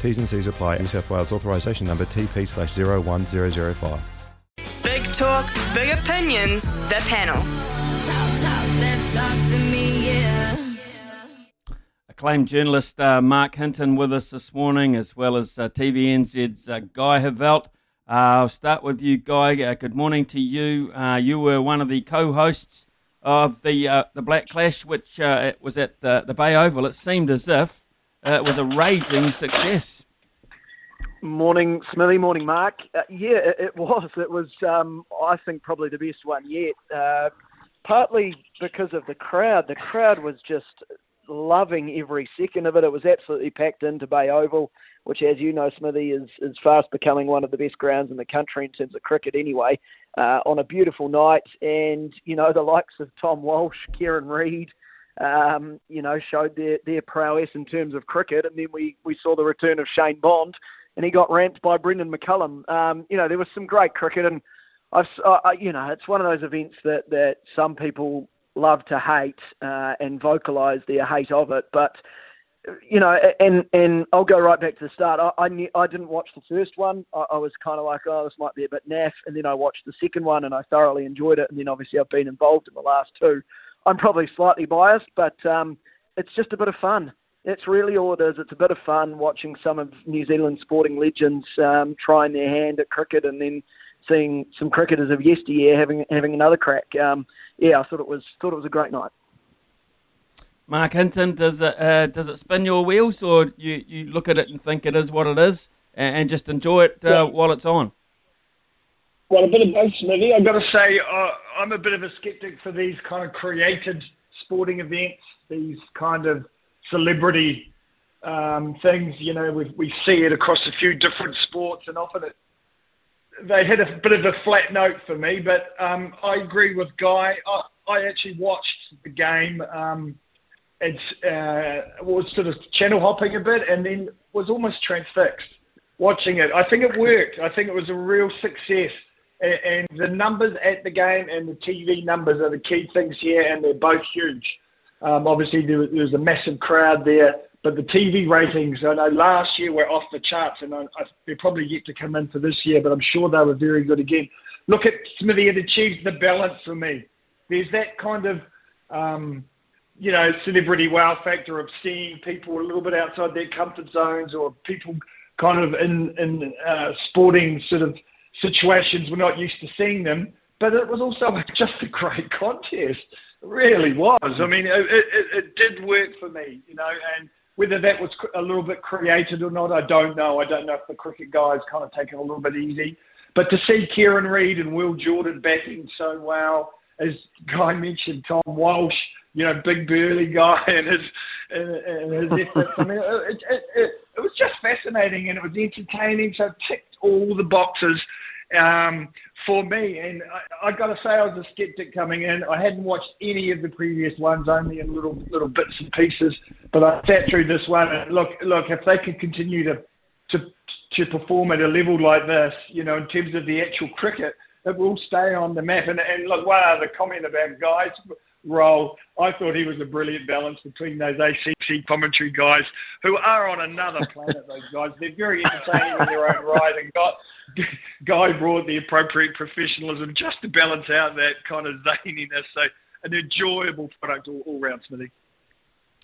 T's and C's apply. New South Wales authorisation number TP slash 01005. Big talk, big opinions, the panel. Acclaimed journalist uh, Mark Hinton with us this morning, as well as uh, TVNZ's uh, Guy Heveldt. Uh, I'll start with you, Guy. Uh, good morning to you. Uh, you were one of the co-hosts of the uh, the Black Clash, which uh, was at the, the Bay Oval. It seemed as if uh, it was a raging success. Morning, Smithy. Morning, Mark. Uh, yeah, it, it was. It was, um, I think, probably the best one yet. Uh, partly because of the crowd. The crowd was just loving every second of it. It was absolutely packed into Bay Oval, which, as you know, Smithy, is, is fast becoming one of the best grounds in the country in terms of cricket anyway, uh, on a beautiful night. And, you know, the likes of Tom Walsh, Kieran Read, um, you know, showed their, their prowess in terms of cricket. And then we, we saw the return of Shane Bond, and he got ramped by Brendon McCullum. Um, you know, there was some great cricket, and I've, uh, you know, it's one of those events that, that some people love to hate uh, and vocalise their hate of it. But you know, and and I'll go right back to the start. I I, knew, I didn't watch the first one. I, I was kind of like, oh, this might be a bit naff. And then I watched the second one, and I thoroughly enjoyed it. And then obviously I've been involved in the last two. I'm probably slightly biased, but um, it's just a bit of fun. It's really all it is. It's a bit of fun watching some of New Zealand sporting legends um, trying their hand at cricket, and then seeing some cricketers of yesteryear having having another crack. Um, yeah, I thought it was thought it was a great night. Mark Hinton, does it uh, does it spin your wheels, or you, you look at it and think it is what it is, and, and just enjoy it uh, Yeah. while it's on? Well, a bit of both, Smithy. I've got to say, uh, I'm a bit of a skeptic for these kind of created sporting events, these kind of celebrity um, things. You know, we, we see it across a few different sports, and often it, they hit a bit of a flat note for me. But um, I agree with Guy. I, I actually watched the game. Um, uh, was sort of channel hopping a bit, and then was almost transfixed watching it. I think it worked. I think it was a real success. And the numbers at the game and the TV numbers are the key things here, and they're both huge. Um, obviously, there was, there was a massive crowd there, but the TV ratings, I know last year were off the charts, and I, I, they're probably yet to come in for this year, but I'm sure they were very good again. Look at Smithy, it achieves the balance for me. There's that kind of um, you know, celebrity wow factor of seeing people a little bit outside their comfort zones or people kind of in, in uh, sporting sort of situations we're not used to seeing them. But it was also just a great contest. It really was. I mean, it, it, it did work for me, you know, and whether that was a little bit created or not, I don't know. I don't know if the cricket guys kind of taken a little bit easy. But to see Kieran Read and Will Jordan backing so well, as Guy mentioned, Tom Walsh, you know, big burly guy and his and, and his efforts. I mean, it, it, it, it was just fascinating and it was entertaining. So it ticked all the boxes um, for me. And I, I got to say, I was a skeptic coming in. I hadn't watched any of the previous ones, only in little little bits and pieces. But I sat through this one and look, look, if they could continue to to to perform at a level like this, you know, in terms of the actual cricket, it will stay on the map. And, and look, one other comment about guys role. I thought he was a brilliant balance between those ACC commentary guys who are on another planet. Those guys, they're very entertaining in their own right, and got Guy brought the appropriate professionalism just to balance out that kind of zaniness. So an enjoyable product all, all round, Smithy.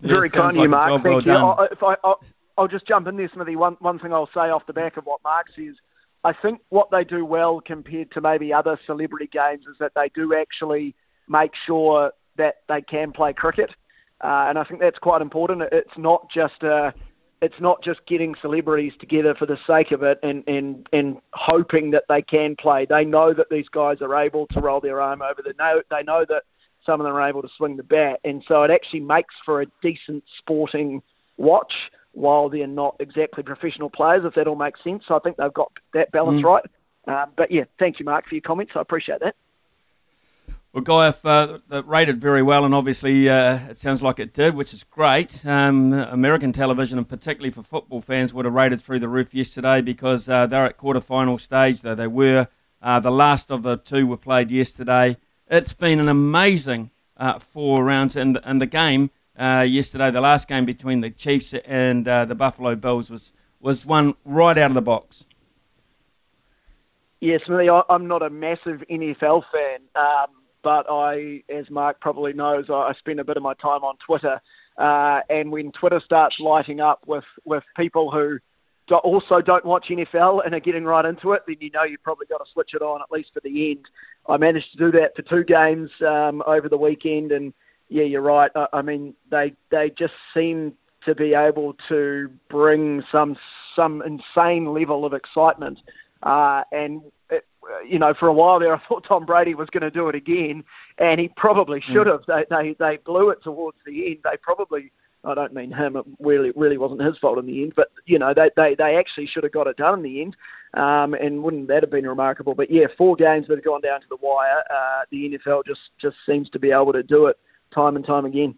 Very kind of you, like a Mark. Thank well you. I, if I, I'll, I'll just jump in there, Smithy. One, one thing I'll say off the back of what Mark says, I think what they do well compared to maybe other celebrity games is that they do actually make sure that they can play cricket, uh, and I think that's quite important. It's not just a it's not just getting celebrities together for the sake of it and, and, and hoping that they can play. They know that these guys are able to roll their arm over. They know, they know that some of them are able to swing the bat. And so it actually makes for a decent sporting watch while they're not exactly professional players, if that all makes sense. So I think they've got that balance mm. right. Um, but yeah, thank you, Mark, for your comments. I appreciate that. Well, Guy, uh, that rated very well, and obviously uh, it sounds like it did, which is great. Um, American television, and particularly for football fans, would have rated through the roof yesterday because uh, they're at quarter-final stage, though they were. Uh, the last of the two were played yesterday. It's been an amazing uh, four rounds, and, and the game uh, yesterday, the last game between the Chiefs and the Buffalo Bills, was, was one right out of the box. Yes, Smithy, I'm not a massive NFL fan. Um, but I, as Mark probably knows, I spend a bit of my time on Twitter. Uh, and when Twitter starts lighting up with, with people who do, also don't watch NFL and are getting right into it, then you know you've probably got to switch it on at least for the end. I managed to do that for two games um, over the weekend, and yeah, you're right. I, I mean, they they just seem to be able to bring some some insane level of excitement. Uh, and you know, for a while there, I thought Tom Brady was going to do it again, and he probably mm. should have. Mm. They, they they blew it towards the end. They probably, I don't mean him. It really really wasn't his fault in the end, but you know, they they they actually should have got it done in the end. Um, and wouldn't that have been remarkable? But yeah, four games that have gone down to the wire. Uh, the NFL just just seems to be able to do it time and time again.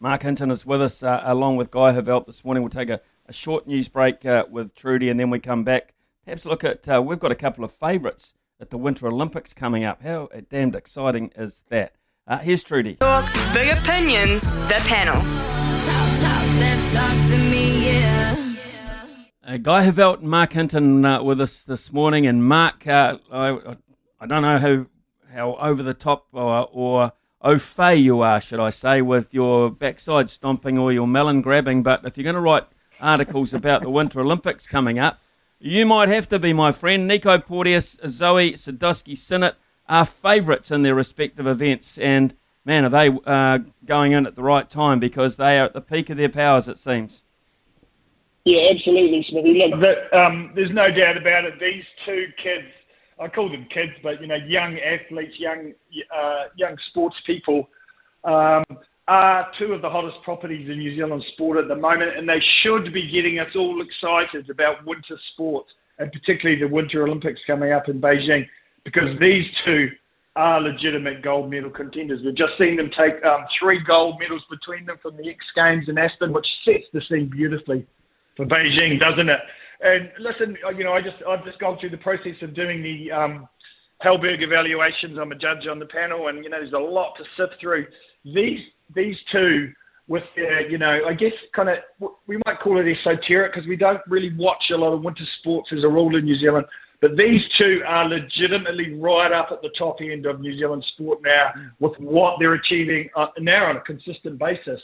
Mark Hinton is with us uh, along with Guy Heveldt this morning. We'll take a, a short news break uh, with Trudy, and then we come back perhaps look at uh, we've got a couple of favourites at the Winter Olympics coming up. How damned exciting is that? Uh, here's Trudy. Talk, big opinions, the panel. Talk, talk, yeah. Uh, Guy Heveldt and Mark Hinton uh, with us this morning. And Mark, uh, I, I don't know how, how over the top or, or au fait you are, should I say, with your backside stomping or your melon grabbing, but if you're going to write articles about the Winter Olympics coming up, you might have to be, my friend. Nico Porteous, Zoi Sadowski Synnott are favourites in their respective events. And man, are they uh, going in at the right time because they are at the peak of their powers, it seems. Yeah, absolutely, Smithy. Look, that, um, there's no doubt about it. These two kids, I call them kids, but you know, young athletes, young uh, young sports people, um, are two of the hottest properties in New Zealand sport at the moment, and they should be getting us all excited about winter sport, and particularly the Winter Olympics coming up in Beijing, because these two are legitimate gold medal contenders. We've just seen them take um, three gold medals between them from the X Games in Aspen, which sets the scene beautifully for Beijing, doesn't it? And listen, you know, I just I've just gone through the process of doing the um, evaluations. I'm a judge on the panel, and you know, there's a lot to sift through. These these two with their, you know, I guess kind of, we might call it esoteric because we don't really watch a lot of winter sports as a rule in New Zealand. But these two are legitimately right up at the top end of New Zealand sport now with what they're achieving uh, now on a consistent basis.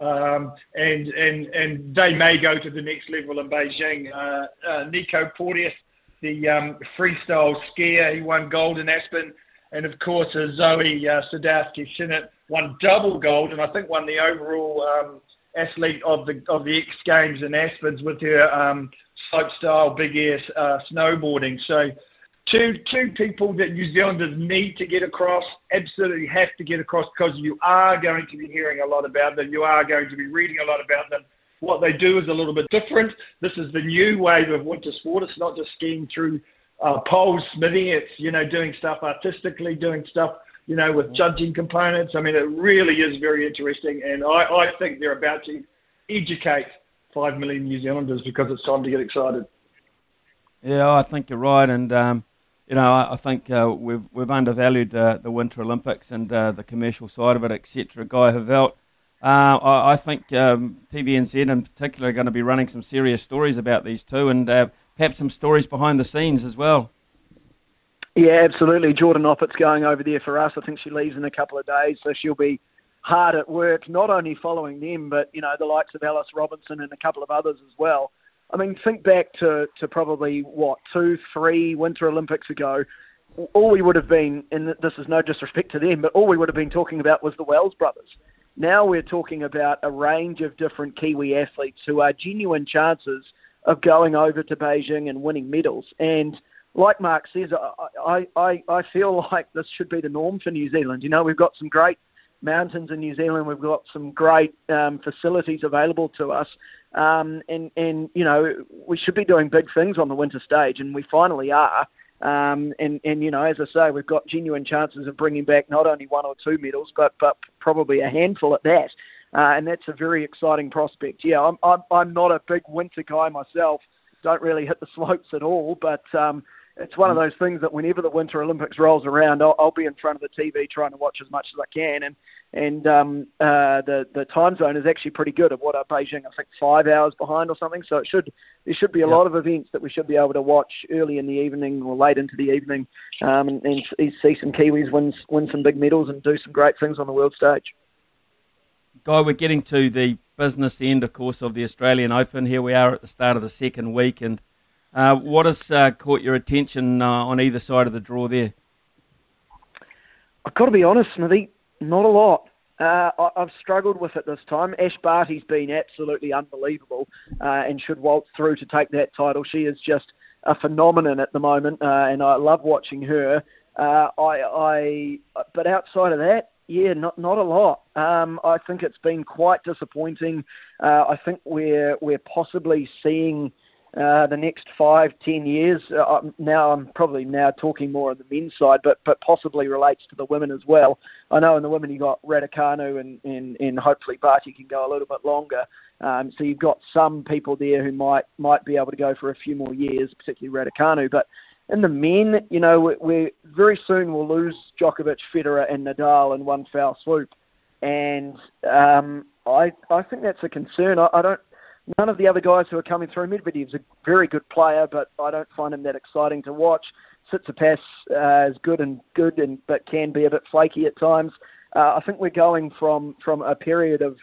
Um, and, and, and they may go to the next level in Beijing. Uh, uh, Nico Porteous, the um, freestyle skier, he won gold in Aspen. And of course, uh, Zoi uh, Sadowski Synnott won double gold, and I think won the overall um, athlete of the of the X Games in Aspens with her um, slope style big air uh, snowboarding. So. Two, two people that New Zealanders need to get across, absolutely have to get across because you are going to be hearing a lot about them. You are going to be reading a lot about them. What they do is a little bit different. This is the new wave of winter sport. It's not just skiing through uh, poles, Smithy. It's, you know, doing stuff artistically, doing stuff you know, with judging components. I mean, it really is very interesting, and I, I think they're about to educate five million New Zealanders because it's time to get excited. Yeah, I think you're right, and um, you know, I, I think uh, we've we've undervalued uh, the Winter Olympics and uh, the commercial side of it, etc. Guy Heveldt. Uh, I, I, think um, TVNZ in particular are going to be running some serious stories about these two, and uh, perhaps some stories behind the scenes as well. Yeah, absolutely. Jordan Oppett's going over there for us. I think she leaves in a couple of days, so she'll be hard at work, not only following them, but you know the likes of Alice Robinson and a couple of others as well. I mean, think back to, to probably what two, three Winter Olympics ago. All we would have been, and this is no disrespect to them, but all we would have been talking about was the Wells brothers. Now we're talking about a range of different Kiwi athletes who are genuine chances of going over to Beijing and winning medals. And like Mark says, I, I, I feel like this should be the norm for New Zealand. You know, we've got some great mountains in New Zealand. We've got some great um, facilities available to us, um, and and you know we should be doing big things on the winter stage, and we finally are. Um, and and you know, as I say, we've got genuine chances of bringing back not only one or two medals, but but probably a handful at that. Uh, and that's a very exciting prospect. Yeah, I'm, I'm I'm not a big winter guy myself. Don't really hit the slopes at all, but um, it's one of those things that whenever the Winter Olympics rolls around, I'll, I'll be in front of the TV trying to watch as much as I can, and and um, uh, the the time zone is actually pretty good. Of what are Beijing? I think five hours behind or something. So it should there should be a yep. lot of events that we should be able to watch early in the evening or late into the evening, um, and, and see some Kiwis win win some big medals and do some great things on the world stage. Guy, we're getting to the business end, of course, of the Australian Open. Here we are at the start of the second week, and uh, what has uh, caught your attention uh, on either side of the draw there? I've got to be honest, Smithy, not a lot. Uh, I, have struggled with it this time. Ash Barty's been absolutely unbelievable uh, and should waltz through to take that title. She is just a phenomenon at the moment, uh, and I love watching her. I, I, but outside of that, yeah, not not a lot. Um, I think it's been quite disappointing. I think we're we're possibly seeing uh, the next five, ten years. Uh, now I'm probably now talking more on the men's side, but but possibly relates to the women as well. I know in the women you got Raducanu and, and, and hopefully Barty can go a little bit longer. Um, so you've got some people there who might might be able to go for a few more years, particularly Raducanu. But in the men, you know, we we very soon we'll lose Djokovic, Federer, and Nadal in one foul swoop, and um, I I think that's a concern. I, I don't None of the other guys who are coming through, Medvedev's a very good player, but I don't find him that exciting to watch. Tsitsipas uh, is good and good, and but can be a bit flaky at times. Uh, I think we're going from from a period of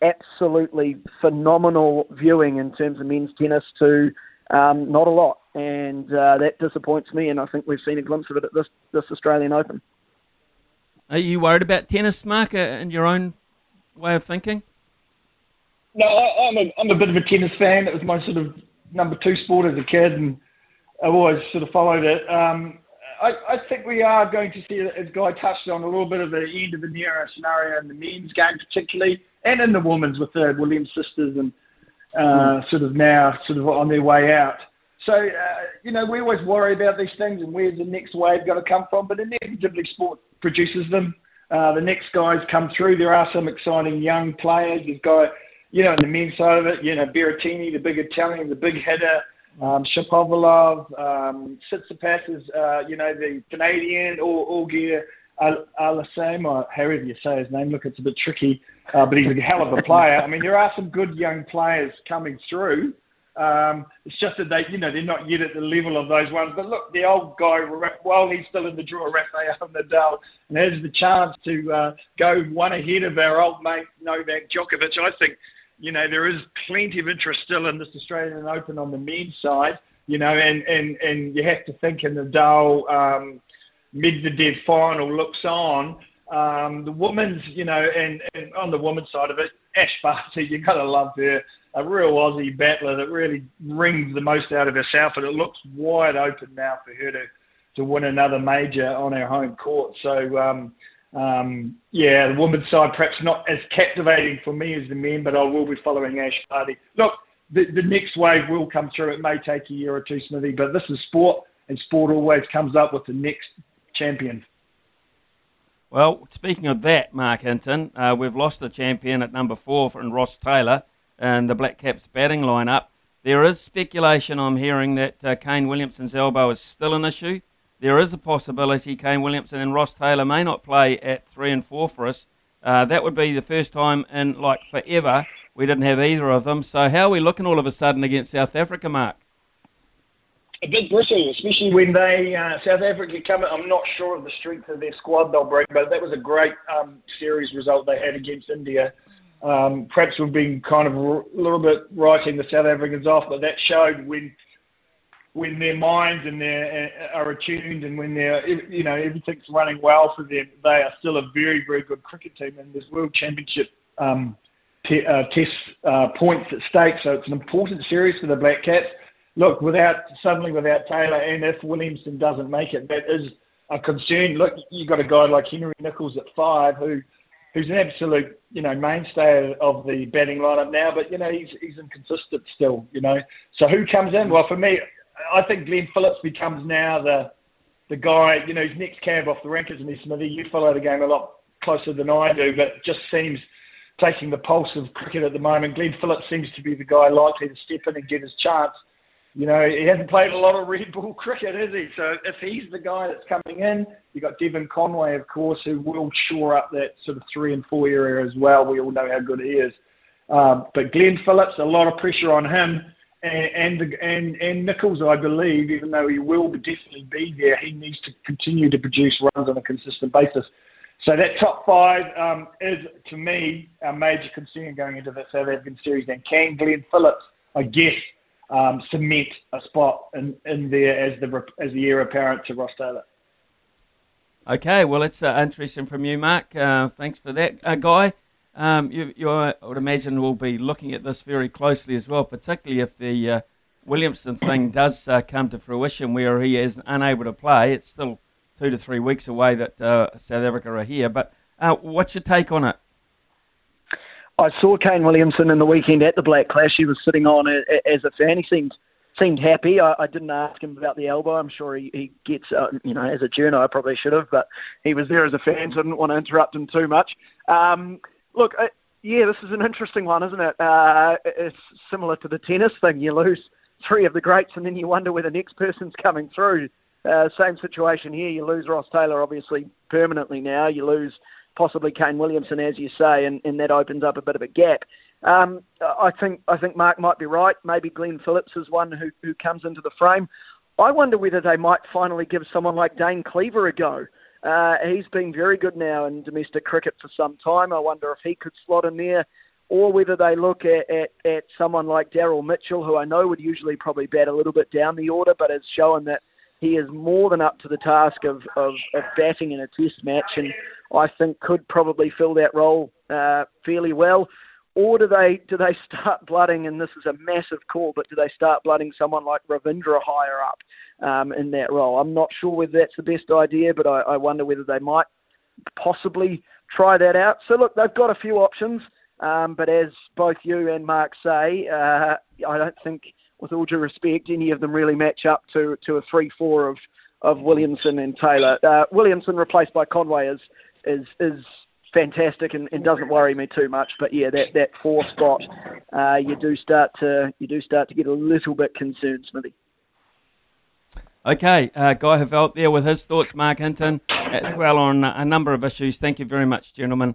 absolutely phenomenal viewing in terms of men's tennis to um, not a lot, and uh, that disappoints me. And I think we've seen a glimpse of it at this this Australian Open. Are you worried about tennis, Mark, in your own way of thinking? No, I, am a, I'm a bit of a tennis fan. It was my sort of number two sport as a kid, and I've always sort of followed it. Um, I, I think we are going to see, as Guy touched on, a little bit of the end of an era scenario in the men's game, particularly, and in the women's with the Williams sisters and uh, mm. sort of now sort of on their way out. So, uh, you know, we always worry about these things and where's the next wave going to come from, but inevitably sport produces them. Uh, the next guys come through. There are some exciting young players. There's guy, you know, on the men's side of it, you know, Berrettini, the big Italian, the big hitter, um, Shapovalov, um, Tsitsipas is, uh, you know, the Canadian, or Auger Aliassime, or however you say his name. Look, it's a bit tricky, uh, but he's a hell of a player. I mean, there are some good young players coming through. Um, it's just that they, you know, they're not yet at the level of those ones. But look, the old guy, while he's still in the draw, Rafael Nadal, and has the chance to uh, go one ahead of our old mate Novak Djokovic. I think you know, there is plenty of interest still in this Australian Open on the men's side, you know, and, and, and you have to think in the Nadal um, Medvedev final looks on. Um, the women's, you know, and, and on the women's side of it, Ash Barty, you got to love her, a real Aussie battler that really wrings the most out of herself, and it looks wide open now for her to, to win another major on her home court. So, um, um, yeah, the women's side perhaps not as captivating for me as the men, but I will be following Ash Barty. Look, the, the next wave will come through. It may take a year or two, Smithy, but this is sport, and sport always comes up with the next champion. Well, speaking of that, Mark Hinton, uh, we've lost the champion at number four from Ross Taylor and the Black Caps batting lineup. There is speculation I'm hearing that uh, Kane Williamson's elbow is still an issue there is a possibility Kane Williamson and Ross Taylor may not play at three and four for us. Uh, that would be the first time in like forever we didn't have either of them. So how are we looking all of a sudden against South Africa, Mark? A bit bristle, especially when they uh, South Africa come. I'm not sure of the strength of their squad they'll bring, but that was a great um, series result they had against India. Um, perhaps we've been kind of a little bit writing the South Africans off, but that showed when when their minds and their uh, are attuned and when they're you know everything's running well for them, they are still a very very good cricket team. And there's World Championship um, te- uh, test uh, points at stake, so it's an important series for the Black Caps. Look, without suddenly without Taylor, and if Williamson doesn't make it, that is a concern. Look, you've got a guy like Henry Nicholls at five who who's an absolute, you know, mainstay of the batting lineup now, but you know he's he's inconsistent still, you know. So who comes in? Well, for me, I think Glenn Phillips becomes now the the guy, you know, his next cab off the rank, isn't he, Smithy? You follow the game a lot closer than I do, but just seems taking the pulse of cricket at the moment. Glenn Phillips seems to be the guy likely to step in and get his chance. You know, he hasn't played a lot of red ball cricket, has he? So if he's the guy that's coming in, you've got Devon Conway, of course, who will shore up that sort of three and four area as well. We all know how good he is. Um, but Glenn Phillips, a lot of pressure on him. And, and and Nicholls, I believe, even though he will definitely be there, he needs to continue to produce runs on a consistent basis. So that top five um, is, to me, a major concern going into the South African series. And can Glenn Phillips, I guess, um, cement a spot in, in there as the as the heir apparent to Ross Taylor. Okay, well, it's uh, interesting from you, Mark. Uh, thanks for that, uh, Guy. Um, you, you, I would imagine, will be looking at this very closely as well, particularly if the uh, Williamson thing does uh, come to fruition where he is unable to play. It's still two to three weeks away that uh, South Africa are here. But what's your take on it? I saw Kane Williamson in the weekend at the Black Clash. He was sitting on as a fan. He seemed seemed happy. I, I didn't ask him about the elbow. I'm sure he, he gets, uh, you know, as a journo, I probably should have, but he was there as a fan, so I didn't want to interrupt him too much. Um, look, uh, yeah, this is an interesting one, isn't it? Uh, it's similar to the tennis thing. You lose three of the greats, and then you wonder where the next person's coming through. Uh, same situation here. You lose Ross Taylor, obviously, permanently now. You lose possibly Kane Williamson, as you say, and, and that opens up a bit of a gap. Um, I think I think Mark might be right. Maybe Glenn Phillips is one who, who comes into the frame. I wonder whether they might finally give someone like Dane Cleaver a go. Uh, he's been very good now in domestic cricket for some time. I wonder if he could slot in there, or whether they look at, at, at someone like Daryl Mitchell, who I know would usually probably bat a little bit down the order, but has shown that he is more than up to the task of, of, of batting in a test match. And I think could probably fill that role uh, fairly well. Or do they do they start blooding? And this is a massive call, but do they start blooding someone like Ravindra higher up um, in that role? I'm not sure whether that's the best idea, but I, I wonder whether they might possibly try that out. So look, they've got a few options, um, but as both you and Mark say, uh, I don't think, with all due respect, any of them really match up to to a three-four of of Williamson and Taylor. Uh, Williamson replaced by Conway is is is fantastic and, and, doesn't worry me too much. But yeah, that that four spot, uh, you do start to you do start to get a little bit concerned, Smithy. Okay, uh, Guy Heveldt there with his thoughts, Mark Hinton, as well on a number of issues. Thank you very much, gentlemen.